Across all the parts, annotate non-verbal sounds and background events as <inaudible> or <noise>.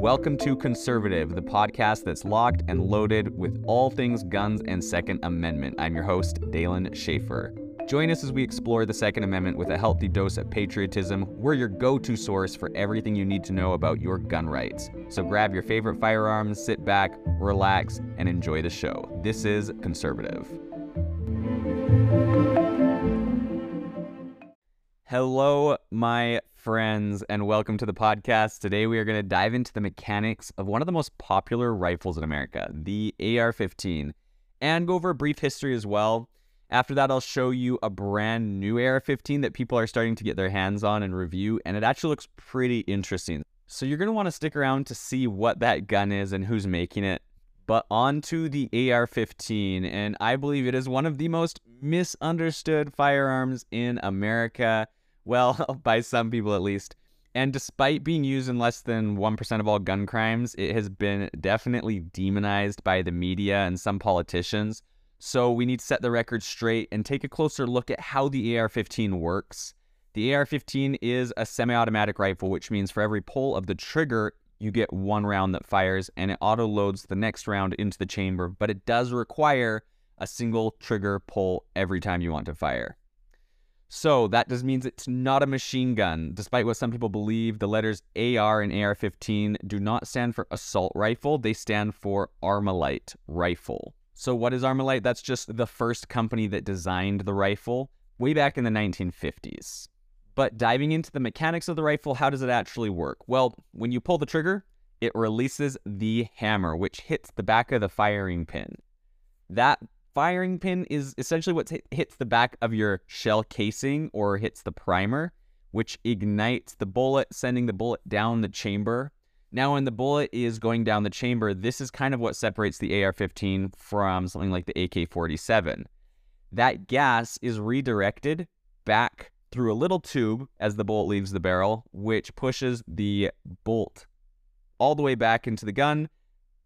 Welcome to Conservative, the podcast that's locked and loaded with all things guns and Second Amendment. I'm your host, Dalen Schaefer. Join us as we explore the Second Amendment with a healthy dose of patriotism. We're your go to source for everything you need to know about your gun rights. So grab your favorite firearms, sit back, relax, and enjoy the show. This is Conservative. Hello, my friends, and welcome to the podcast. Today, we are going to dive into the mechanics of one of the most popular rifles in America, the AR 15, and go over a brief history as well. After that, I'll show you a brand new AR 15 that people are starting to get their hands on and review, and it actually looks pretty interesting. So, you're going to want to stick around to see what that gun is and who's making it. But on to the AR 15, and I believe it is one of the most misunderstood firearms in America. Well, <laughs> by some people at least. And despite being used in less than 1% of all gun crimes, it has been definitely demonized by the media and some politicians. So we need to set the record straight and take a closer look at how the AR 15 works. The AR 15 is a semi automatic rifle, which means for every pull of the trigger, you get one round that fires and it auto loads the next round into the chamber, but it does require a single trigger pull every time you want to fire. So that just means it's not a machine gun. Despite what some people believe, the letters AR and AR 15 do not stand for assault rifle, they stand for Armalite rifle. So, what is Armalite? That's just the first company that designed the rifle way back in the 1950s. But diving into the mechanics of the rifle, how does it actually work? Well, when you pull the trigger, it releases the hammer, which hits the back of the firing pin. That firing pin is essentially what hits the back of your shell casing or hits the primer, which ignites the bullet, sending the bullet down the chamber. Now, when the bullet is going down the chamber, this is kind of what separates the AR 15 from something like the AK 47. That gas is redirected back through a little tube as the bullet leaves the barrel, which pushes the bolt all the way back into the gun,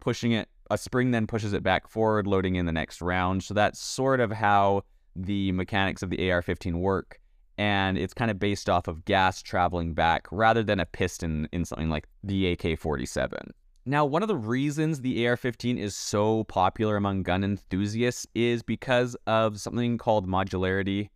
pushing it a spring then pushes it back forward, loading in the next round. So that's sort of how the mechanics of the AR 15 work. And it's kind of based off of gas traveling back rather than a piston in something like the AK 47. Now, one of the reasons the AR 15 is so popular among gun enthusiasts is because of something called modularity.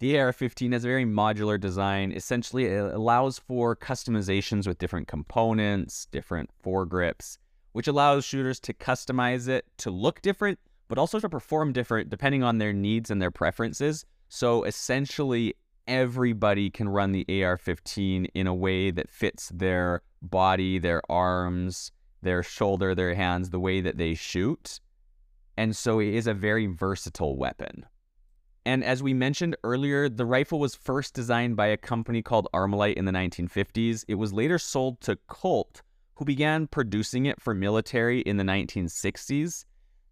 The AR 15 has a very modular design. Essentially, it allows for customizations with different components, different foregrips, which allows shooters to customize it to look different, but also to perform different depending on their needs and their preferences. So essentially, everybody can run the AR 15 in a way that fits their body, their arms, their shoulder, their hands, the way that they shoot. And so it is a very versatile weapon. And as we mentioned earlier, the rifle was first designed by a company called Armalite in the 1950s. It was later sold to Colt, who began producing it for military in the 1960s.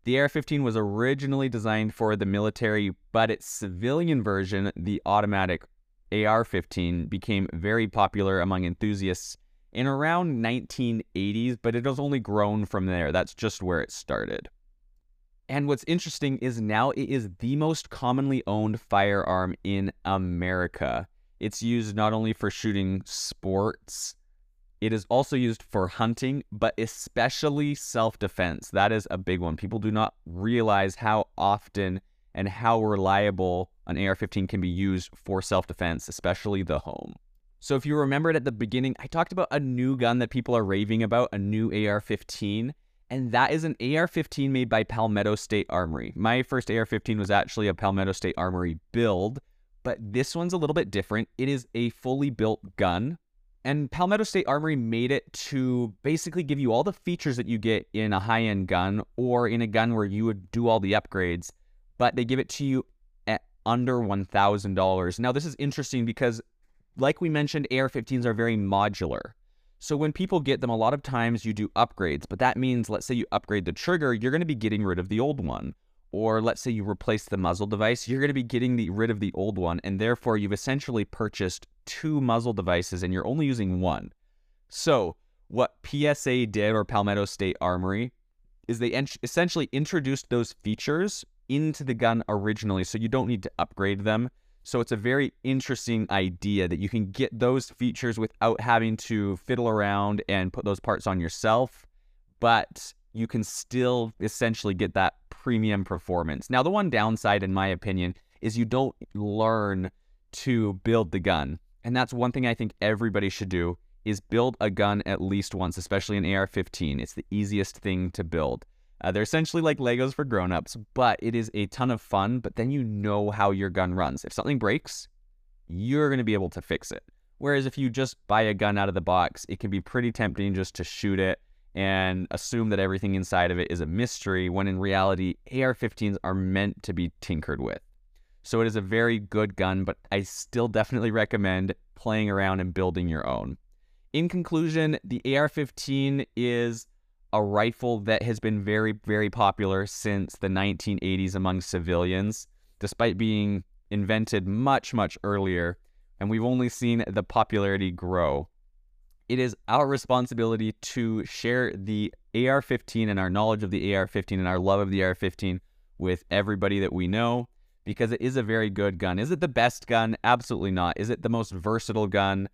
The AR 15 was originally designed for the military, but its civilian version, the automatic AR 15, became very popular among enthusiasts in around 1980s, but it has only grown from there. That's just where it started. And what's interesting is now it is the most commonly owned firearm in America. It's used not only for shooting sports, it is also used for hunting, but especially self defense. That is a big one. People do not realize how often and how reliable an AR 15 can be used for self defense, especially the home. So, if you remembered at the beginning, I talked about a new gun that people are raving about, a new AR 15, and that is an AR 15 made by Palmetto State Armory. My first AR 15 was actually a Palmetto State Armory build, but this one's a little bit different. It is a fully built gun and Palmetto State Armory made it to basically give you all the features that you get in a high end gun or in a gun where you would do all the upgrades, but they give it to you at under $1,000. Now, this is interesting because, like we mentioned, AR 15s are very modular. So when people get them, a lot of times you do upgrades, but that means, let's say you upgrade the trigger, you're going to be getting rid of the old one. Or let's say you replace the muzzle device, you're going to be getting the, rid of the old one, and therefore you've essentially purchased two muzzle devices and you're only using one. So, what PSA did, or Palmetto State Armory, is they en- essentially introduced those features into the gun originally, so you don't need to upgrade them. So it's a very interesting idea that you can get those features without having to fiddle around and put those parts on yourself, but you can still essentially get that premium performance. Now, the one downside, in my opinion, is you don't learn to build the gun. And that's one thing I think everybody should do is build a gun at least once, especially an AR-15. It's the easiest thing to build. Uh, they're essentially like Legos for grown-ups, but it is a ton of fun. But then you know how your gun runs. If something breaks, you're going to be able to fix it. Whereas if you just buy a gun out of the box, it can be pretty tempting just to shoot it and assume that everything inside of it is a mystery, when in reality, AR 15s are meant to be tinkered with. So it is a very good gun, but I still definitely recommend playing around and building your own. In conclusion, the AR 15 is a rifle that has been very, very popular since the 1980s among civilians, despite being invented much, much earlier, and we've only seen the popularity grow. It is our responsibility to share the AR 15 and our knowledge of the AR 15 and our love of the AR 15 with everybody that we know because it is a very good gun. Is it the best gun? Absolutely not. Is it the most versatile gun?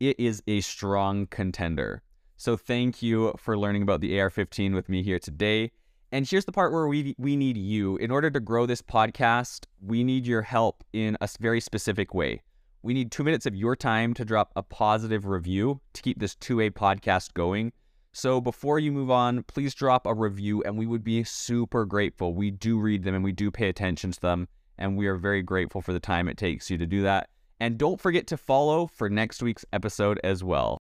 It is a strong contender. So thank you for learning about the AR-15 with me here today. And here's the part where we we need you. In order to grow this podcast, we need your help in a very specific way. We need two minutes of your time to drop a positive review to keep this 2A podcast going. So before you move on, please drop a review and we would be super grateful. We do read them and we do pay attention to them. And we are very grateful for the time it takes you to do that. And don't forget to follow for next week's episode as well.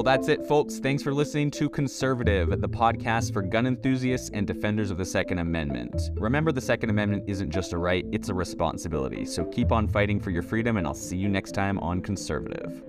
Well, that's it, folks. Thanks for listening to Conservative, the podcast for gun enthusiasts and defenders of the Second Amendment. Remember, the Second Amendment isn't just a right, it's a responsibility. So keep on fighting for your freedom, and I'll see you next time on Conservative.